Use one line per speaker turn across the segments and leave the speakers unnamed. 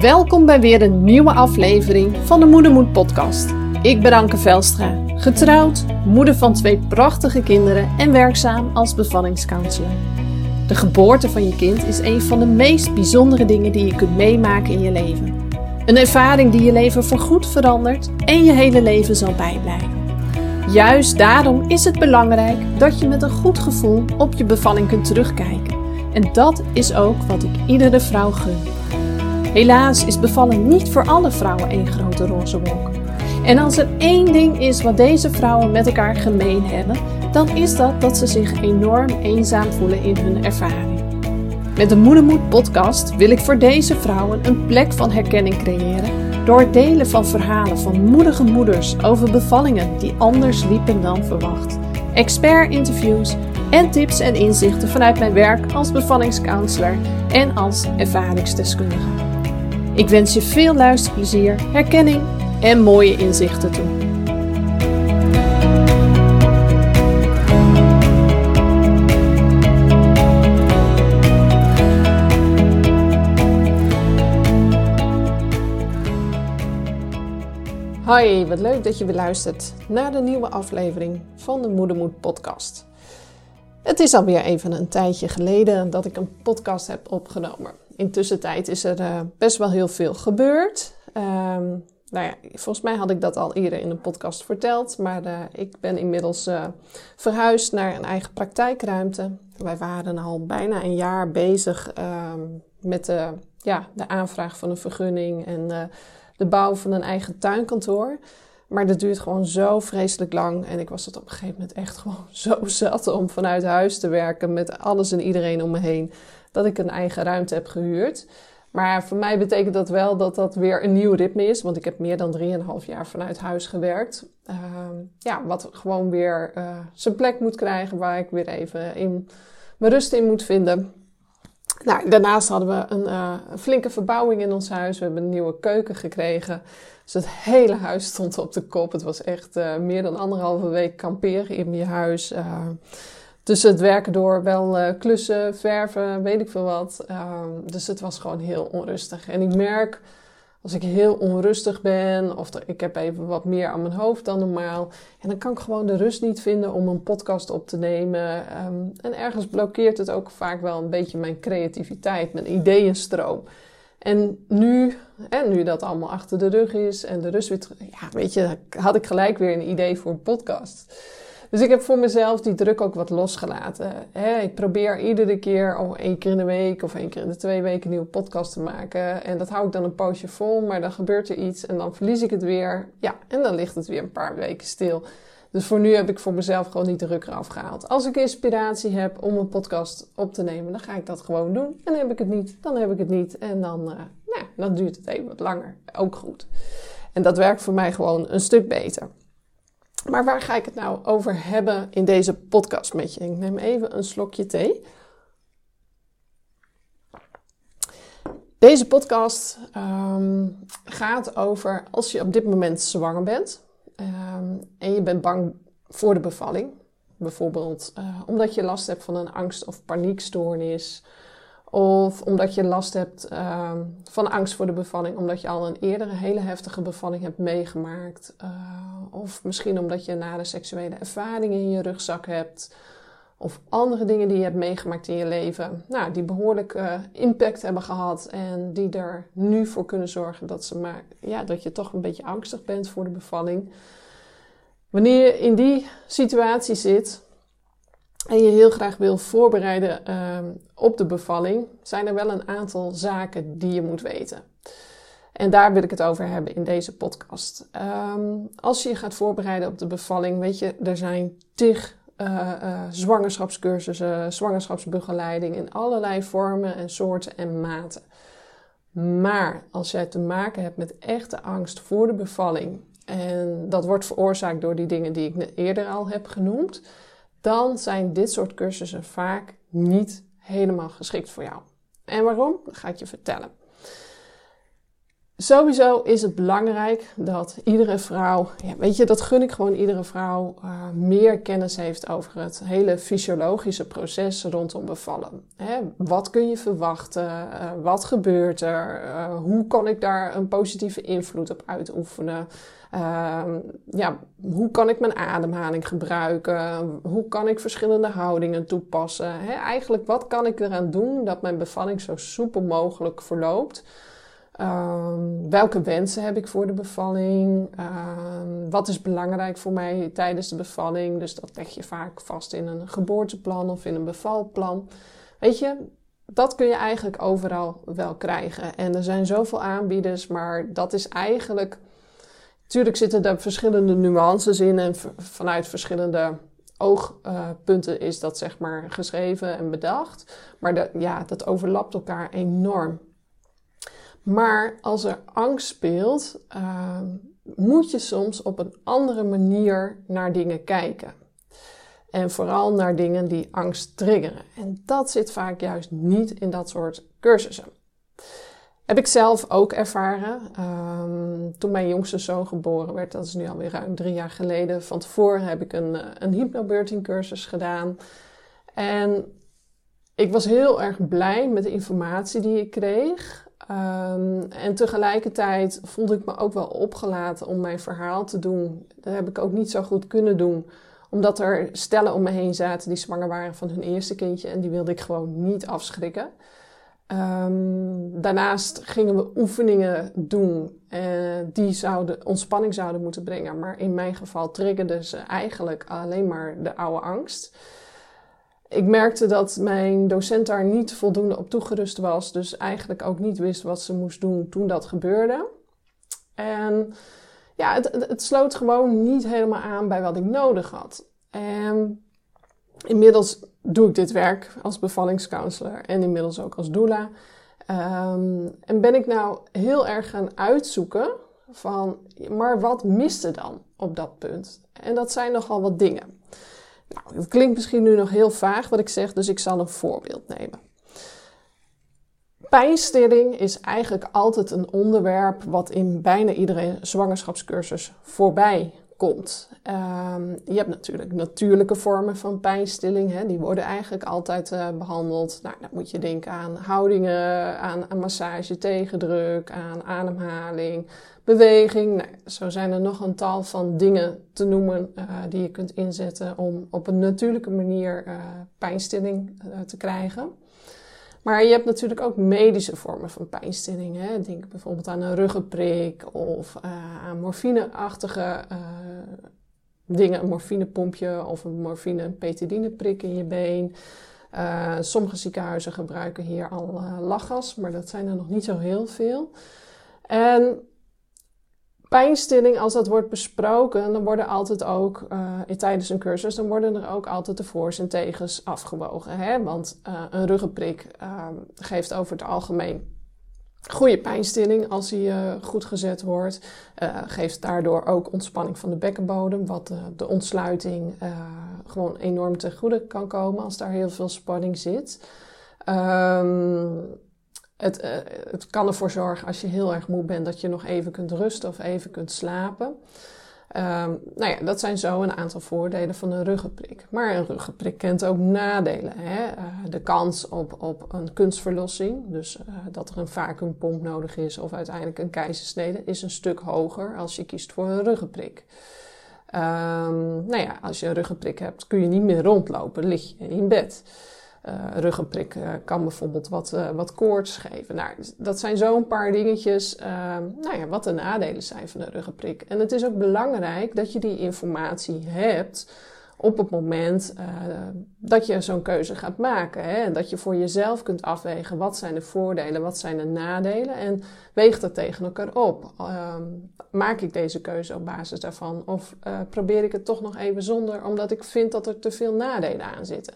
Welkom bij weer een nieuwe aflevering van de Moedermoed podcast. Ik ben Anke Velstra, getrouwd, moeder van twee prachtige kinderen en werkzaam als bevallingscounselor. De geboorte van je kind is een van de meest bijzondere dingen die je kunt meemaken in je leven. Een ervaring die je leven voorgoed verandert en je hele leven zal bijblijven. Juist daarom is het belangrijk dat je met een goed gevoel op je bevalling kunt terugkijken. En dat is ook wat ik iedere vrouw gun. Helaas is bevallen niet voor alle vrouwen één grote roze wolk. En als er één ding is wat deze vrouwen met elkaar gemeen hebben, dan is dat dat ze zich enorm eenzaam voelen in hun ervaring. Met de Moedermoed podcast wil ik voor deze vrouwen een plek van herkenning creëren door het delen van verhalen van moedige moeders over bevallingen die anders liepen dan verwacht. Expert-interviews en tips en inzichten vanuit mijn werk als bevallingscounselor en als ervaringsdeskundige. Ik wens je veel luisterplezier, herkenning en mooie inzichten toe. Hoi, wat leuk dat je weer luistert naar de nieuwe aflevering van de Moedermoed podcast. Het is alweer even een tijdje geleden dat ik een podcast heb opgenomen. Intussen tijd is er uh, best wel heel veel gebeurd. Um, nou ja, volgens mij had ik dat al eerder in een podcast verteld, maar uh, ik ben inmiddels uh, verhuisd naar een eigen praktijkruimte. Wij waren al bijna een jaar bezig um, met de, ja, de aanvraag van een vergunning en de bouw van een eigen tuinkantoor. Maar dat duurt gewoon zo vreselijk lang. En ik was het op een gegeven moment echt gewoon zo zat om vanuit huis te werken met alles en iedereen om me heen. Dat ik een eigen ruimte heb gehuurd. Maar voor mij betekent dat wel dat dat weer een nieuw ritme is. Want ik heb meer dan 3,5 jaar vanuit huis gewerkt. Uh, ja, wat gewoon weer uh, zijn plek moet krijgen. Waar ik weer even in mijn rust in moet vinden. Nou, daarnaast hadden we een, uh, een, flinke verbouwing in ons huis. We hebben een nieuwe keuken gekregen. Dus het hele huis stond op de kop. Het was echt uh, meer dan anderhalve week kamperen in je huis. Tussen het werken door wel klussen, verven, weet ik veel wat. dus het was gewoon heel onrustig. En ik merk als ik heel onrustig ben of ik heb even wat meer aan mijn hoofd dan normaal. En dan kan ik gewoon de rust niet vinden om een podcast op te nemen. Um, en ergens blokkeert het ook vaak wel een beetje mijn creativiteit, mijn ideeënstroom. En nu, en nu dat allemaal achter de rug is en de rust weer ja, weet je, had ik gelijk weer een idee voor een podcast. Dus ik heb voor mezelf die druk ook wat losgelaten. ik probeer iedere keer oh, één keer in de week of één keer in de twee weken een nieuwe podcast te maken. En dat hou ik dan een poosje vol, maar dan gebeurt er iets en dan verlies ik het weer. Ja, en dan ligt het weer een paar weken stil. Dus voor nu heb ik voor mezelf gewoon niet de druk eraf gehaald. Als ik inspiratie heb om een podcast op te nemen, dan ga ik dat gewoon doen. En heb ik het niet, dan heb ik het niet. En dan, uh, nou, dan duurt het even wat langer. Ook goed. En dat werkt voor mij gewoon een stuk beter. Maar waar ga ik het nou over hebben in deze podcast met je? Ik neem even een slokje thee. Deze podcast um, gaat over als je op dit moment zwanger bent um, en je bent bang voor de bevalling. Bijvoorbeeld uh, omdat je last hebt van een angst- of paniekstoornis of omdat je last hebt uh, van angst voor de bevalling, omdat je al een eerdere hele heftige bevalling hebt meegemaakt. Uh, of misschien omdat je nare seksuele ervaringen in je rugzak hebt. Of andere dingen die je hebt meegemaakt in je leven. Nou, die behoorlijk uh, impact hebben gehad. En die er nu voor kunnen zorgen dat, ze maar, ja, dat je toch een beetje angstig bent voor de bevalling. Wanneer je in die situatie zit, en je heel graag wil voorbereiden uh, op de bevalling, zijn er wel een aantal zaken die je moet weten. En daar wil ik het over hebben in deze podcast. Um, als je je gaat voorbereiden op de bevalling, weet je, er zijn tig uh, uh, zwangerschapscursussen, zwangerschapsbegeleiding in allerlei vormen en soorten en maten. Maar als jij te maken hebt met echte angst voor de bevalling, en dat wordt veroorzaakt door die dingen die ik eerder al heb genoemd, dan zijn dit soort cursussen vaak niet helemaal geschikt voor jou. En waarom? Dat ga ik je vertellen. Sowieso is het belangrijk dat iedere vrouw, ja, weet je, dat gun ik gewoon iedere vrouw, uh, meer kennis heeft over het hele fysiologische proces rondom bevallen. Hè, wat kun je verwachten? Uh, wat gebeurt er? Uh, hoe kan ik daar een positieve invloed op uitoefenen? Ehm, ja, hoe kan ik mijn ademhaling gebruiken? Hoe kan ik verschillende houdingen toepassen? Eigenlijk, wat kan ik eraan doen dat mijn bevalling zo soepel mogelijk verloopt? Um, welke wensen heb ik voor de bevalling? Um, wat is belangrijk voor mij tijdens de bevalling? Dus dat leg je vaak vast in een geboorteplan of in een bevalplan. Weet je, dat kun je eigenlijk overal wel krijgen. En er zijn zoveel aanbieders, maar dat is eigenlijk. Natuurlijk zitten er verschillende nuances in en vanuit verschillende oogpunten is dat zeg maar geschreven en bedacht. Maar de, ja, dat overlapt elkaar enorm. Maar als er angst speelt, uh, moet je soms op een andere manier naar dingen kijken. En vooral naar dingen die angst triggeren. En dat zit vaak juist niet in dat soort cursussen. Heb ik zelf ook ervaren. Um, toen mijn jongste zoon geboren werd, dat is nu alweer ruim drie jaar geleden. Van tevoren heb ik een, een hypnobirthing cursus gedaan. En ik was heel erg blij met de informatie die ik kreeg. Um, en tegelijkertijd voelde ik me ook wel opgelaten om mijn verhaal te doen. Dat heb ik ook niet zo goed kunnen doen, omdat er stellen om me heen zaten die zwanger waren van hun eerste kindje en die wilde ik gewoon niet afschrikken. Um, daarnaast gingen we oefeningen doen uh, die zouden, ontspanning zouden moeten brengen. Maar in mijn geval triggerden ze eigenlijk alleen maar de oude angst ik merkte dat mijn docent daar niet voldoende op toegerust was. Dus eigenlijk ook niet wist wat ze moest doen toen dat gebeurde. En ja, het, het sloot gewoon niet helemaal aan bij wat ik nodig had. En inmiddels doe ik dit werk als bevallingscounselor en inmiddels ook als doula. Um, en ben ik nou heel erg gaan uitzoeken van, maar wat miste dan op dat punt? En dat zijn nogal wat dingen. Nou, het klinkt misschien nu nog heel vaag wat ik zeg, dus ik zal een voorbeeld nemen. Pijnstilling is eigenlijk altijd een onderwerp wat in bijna iedere zwangerschapscursus voorbij komt. Um, je hebt natuurlijk natuurlijke vormen van pijnstilling. Hè, die worden eigenlijk altijd uh, behandeld. Nou, dan moet je denken aan houdingen, aan, massage, tegendruk, aan ademhaling, beweging. Nou, zo zijn er nog een tal van dingen te noemen uh, die je kunt inzetten om op een natuurlijke manier uh, pijnstilling te krijgen. Maar je hebt natuurlijk ook medische vormen van pijnstilling. Hè. Denk bijvoorbeeld aan een ruggenprik of uh, aan morfineachtige uh, dingen. Een morfinepompje of een morfine petidineprik in je been. Uh, sommige ziekenhuizen gebruiken hier al lachgas, maar dat zijn er nog niet zo heel veel. En pijnstilling, als dat wordt besproken, dan worden altijd ook uh, tijdens een cursus, dan worden er ook altijd de voor's en tegens afgewogen. Hè? Want uh, een ruggenprik uh, geeft over het algemeen goede pijnstilling als hij uh, goed gezet wordt. geeft daardoor ook ontspanning van de bekkenbodem, wat de ontsluiting gewoon enorm ten goede kan komen als daar heel veel spanning zit. Um, het, uh, het kan ervoor zorgen als je heel erg moe bent dat je nog even kunt rusten of even kunt slapen. Um, nou ja, dat zijn zo een aantal voordelen van een ruggenprik. Maar een ruggenprik kent ook nadelen. Hè? Uh, de kans op, op een kunstverlossing, dus uh, dat er een vacuümpomp nodig is of uiteindelijk een keizersnede, is een stuk hoger als je kiest voor een ruggenprik. Um, nou ja, als je een ruggenprik hebt, kun je niet meer rondlopen, lig je in bed. Uh, ruggenprik uh, kan bijvoorbeeld wat, uh, wat koorts geven. Nou, dat zijn zo'n paar dingetjes, ehm, nou ja, wat de nadelen zijn van de ruggenprik. En het is ook belangrijk dat je die informatie hebt op het moment dat je zo'n keuze gaat maken. Hè? En dat je voor jezelf kunt afwegen wat zijn de voordelen, wat zijn de nadelen. En weeg dat tegen elkaar op. Ehm, maak ik deze keuze op basis daarvan? Of probeer ik het toch nog even zonder, omdat ik vind dat er te veel nadelen aan zitten?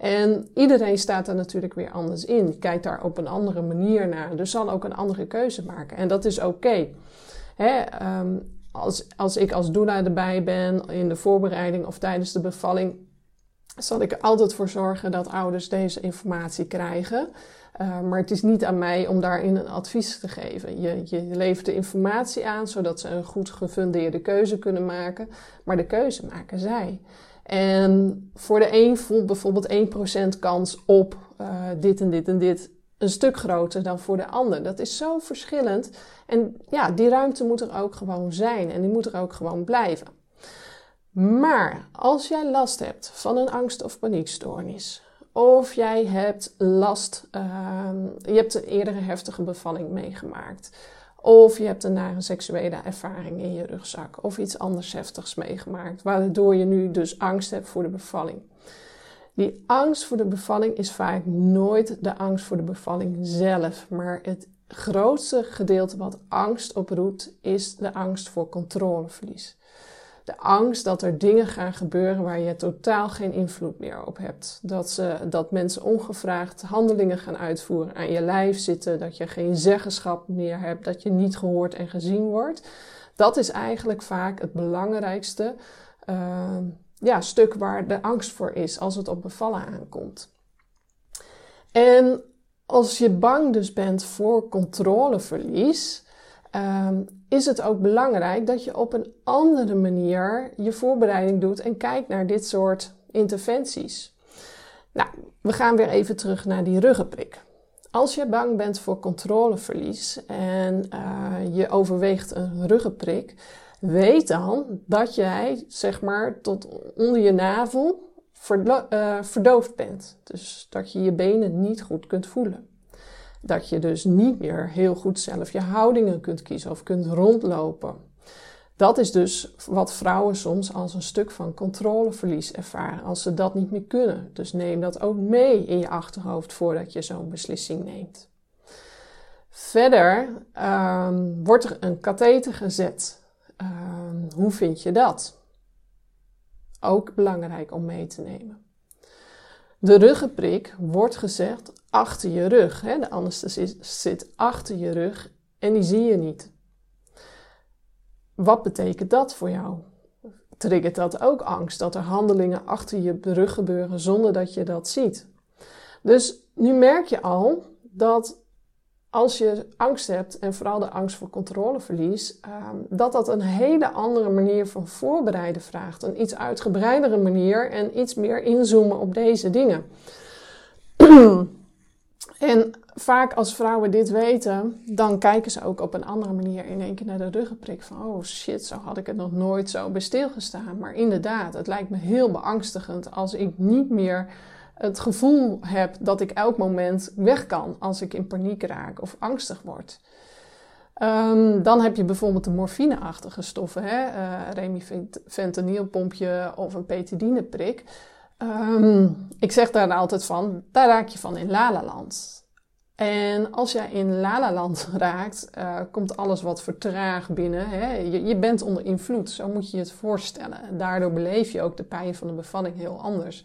En iedereen staat er natuurlijk weer anders in, kijkt daar op een andere manier naar, dus zal ook een andere keuze maken. En dat is oké. Um, als, als ik als doula erbij ben in de voorbereiding of tijdens de bevalling, zal ik er altijd voor zorgen dat ouders deze informatie krijgen. Uh, maar het is niet aan mij om daarin een advies te geven. Je, je levert de informatie aan zodat ze een goed gefundeerde keuze kunnen maken. Maar de keuze maken zij. En voor de een voelt bijvoorbeeld 1% kans op uh, dit en dit en dit een stuk groter dan voor de ander. Dat is zo verschillend. En ja, die ruimte moet er ook gewoon zijn en die moet er ook gewoon blijven. Maar als jij last hebt van een angst- of paniekstoornis, of jij hebt last, uh, je hebt een eerdere heftige bevalling meegemaakt, of je hebt een nare seksuele ervaring in je rugzak, of iets anders heftigs meegemaakt, waardoor je nu dus angst hebt voor de bevalling. Die angst voor de bevalling is vaak nooit de angst voor de bevalling zelf, maar het grootste gedeelte wat angst oproept is de angst voor controleverlies. De angst dat er dingen gaan gebeuren waar je totaal geen invloed meer op hebt. Dat, ze, dat mensen ongevraagd handelingen gaan uitvoeren, aan je lijf zitten, dat je geen zeggenschap meer hebt, dat je niet gehoord en gezien wordt. Dat is eigenlijk vaak het belangrijkste. Uh, ja, stuk waar de angst voor is als het op bevallen aankomt. En als je bang dus bent voor controleverlies, um, is het ook belangrijk dat je op een andere manier je voorbereiding doet en kijkt naar dit soort interventies. Nou, we gaan weer even terug naar die ruggenprik. Als je bang bent voor controleverlies en uh, je overweegt een ruggenprik, weet dan dat jij, zeg maar, tot onder je navel uh, verdoofd bent. Dus dat je je benen niet goed kunt voelen. Dat je dus niet meer heel goed zelf je houdingen kunt kiezen of kunt rondlopen. Dat is dus wat vrouwen soms als een stuk van controleverlies ervaren als ze dat niet meer kunnen. Dus neem dat ook mee in je achterhoofd voordat je zo'n beslissing neemt. Verder um, wordt er een katheter gezet Ehm, hoe vind je dat? Ook belangrijk om mee te nemen. De ruggenprik wordt gezegd achter je rug. Hè? De anesthesie zit achter je rug en die zie je niet. Wat betekent dat voor jou? Triggert dat ook angst dat er handelingen achter je rug gebeuren zonder dat je dat ziet? Dus nu merk je al dat als je angst hebt, en vooral de angst voor controleverlies, um, dat dat een hele andere manier van voorbereiden vraagt. Een iets uitgebreidere manier en iets meer inzoomen op deze dingen. en vaak als vrouwen dit weten, dan kijken ze ook op een andere manier in één keer naar de ruggenprik. Van oh shit, zo had ik het nog nooit zo bij stilgestaan. Maar inderdaad, het lijkt me heel beangstigend als ik niet meer het gevoel heb dat ik elk moment weg kan als ik in paniek raak of angstig word. Um, dan heb je bijvoorbeeld de morfineachtige stoffen, hè? Uh, remifentanilpompje of een petidineprik. Um, ik zeg daar altijd van, daar raak je van in Lalaland. En als jij in Lalaland raakt, uh, komt alles wat vertraagd binnen. Hè? Je, je, bent onder invloed, zo moet je het voorstellen. daardoor beleef je ook de pijn van de bevalling heel anders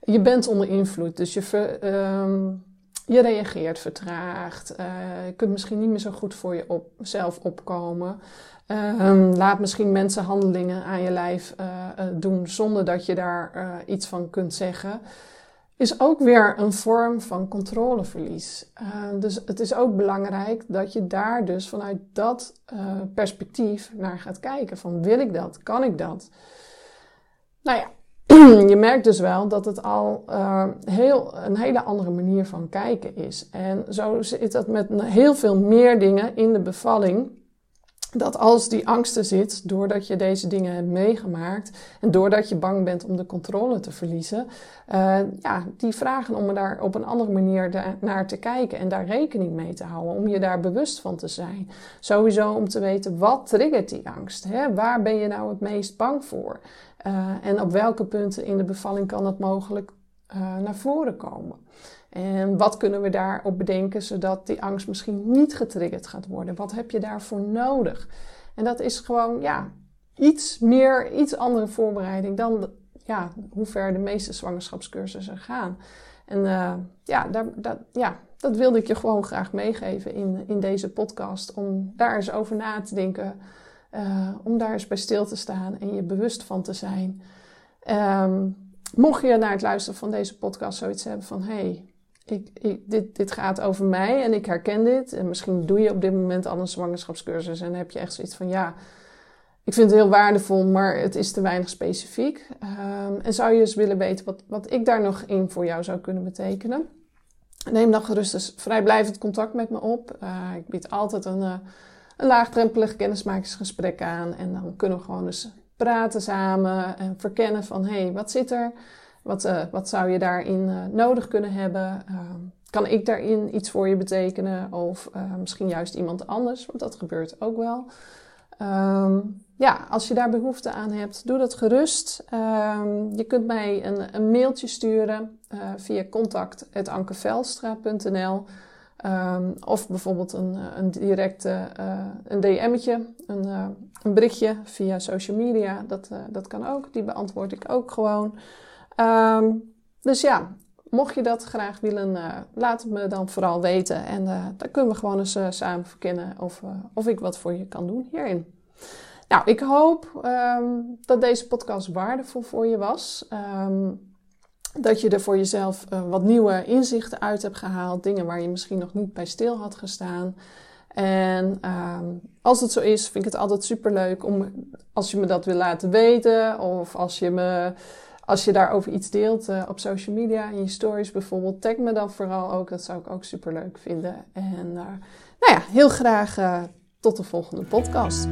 je bent onder invloed, dus je, um, je reageert vertraagd. Uh, je kunt misschien niet meer zo goed voor jezelf op, opkomen. Um, laat misschien mensen handelingen aan je lijf uh, doen zonder dat je daar iets van kunt zeggen. Is ook weer een vorm van controleverlies. dus het is ook belangrijk dat je daar dus vanuit dat perspectief naar gaat kijken. Van wil ik dat? Kan ik dat? Nou ja, je merkt dus wel dat het al uh, heel, een hele andere manier van kijken is. En zo zit dat met heel veel meer dingen in de bevalling. Dat als die angsten zit, doordat je deze dingen hebt meegemaakt en doordat je bang bent om de controle te verliezen, uh, ja, die vragen om er daar op een andere manier naar te kijken en daar rekening mee te houden, om je daar bewust van te zijn. Sowieso om te weten wat triggert die angst. Hè? Waar ben je nou het meest bang voor? Uh, en op welke punten in de bevalling kan het mogelijk uh, naar voren komen? En wat kunnen we daarop bedenken zodat die angst misschien niet getriggerd gaat worden? Wat heb je daarvoor nodig? En dat is gewoon, ja, iets meer, iets andere voorbereiding dan ja, hoe ver de meeste zwangerschapscursussen gaan. En uh, ja, daar, dat, ja, dat wilde ik je gewoon graag meegeven in, in deze podcast. Om daar eens over na te denken. Uh, om daar eens bij stil te staan en je bewust van te zijn. Um, mocht je na het luisteren van deze podcast zoiets hebben van: hey, ik, ik, dit, dit gaat over mij en ik herken dit. En misschien doe je op dit moment al een zwangerschapscursus en heb je echt zoiets van ja, ik vind het heel waardevol, maar het is te weinig specifiek. Ehm, en zou je eens willen weten wat, wat ik daar nog in voor jou zou kunnen betekenen? Neem dan gerust eens vrijblijvend contact met me op. Uh, ik bied altijd een, uh, een laagdrempelig kennismakingsgesprek aan. En dan kunnen we gewoon eens praten samen en verkennen van hé, hey, wat zit er? Wat, uh, wat zou je daarin nodig kunnen hebben? Ehm, kan ik daarin iets voor je betekenen? Of misschien juist iemand anders, want dat gebeurt ook wel. Um, ja, als je daar behoefte aan hebt, doe dat gerust. Um, je kunt mij een, een mailtje sturen via contact.ankevelstra.nl ehm, of bijvoorbeeld een, een directe uh, een DM'tje, een, uh, een berichtje via social media. Dat, dat kan ook, die beantwoord ik ook gewoon. Um, dus ja, mocht je dat graag willen, laat het me dan vooral weten. En dan kunnen we gewoon eens samen verkennen of, of ik wat voor je kan doen hierin. Nou, ik hoop um, dat deze podcast waardevol voor je was. Dat je er voor jezelf uh, wat nieuwe inzichten uit hebt gehaald. Dingen waar je misschien nog niet bij stil had gestaan. En um, als het zo is, vind ik het altijd super leuk om als je me dat wil laten weten. Of als je me. Als je daarover iets deelt uh, op social media, in je stories bijvoorbeeld, tag me dan vooral ook. Dat zou ik ook super leuk vinden. En uh, nou ja, heel graag tot de volgende podcast.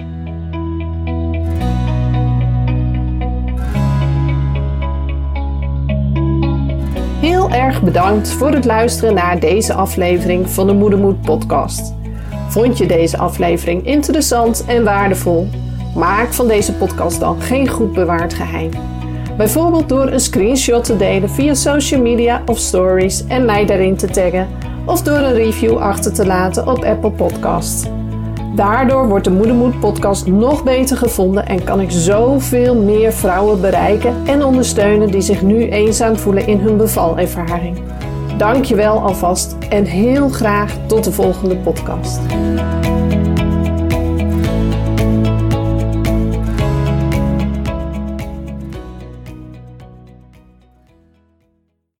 Erg bedankt voor het luisteren naar deze aflevering van de Moedermoed podcast. Vond je deze aflevering interessant en waardevol? Maak van deze podcast dan geen goed bewaard geheim. Bijvoorbeeld door een screenshot te delen via social media of stories en mij daarin te taggen, of door een review achter te laten op Apple Podcasts. Daardoor wordt de Moedermoed podcast nog beter gevonden en kan ik zoveel meer vrouwen bereiken en ondersteunen die zich nu eenzaam voelen in hun bevalervaring. Dankjewel alvast en heel graag tot de volgende podcast.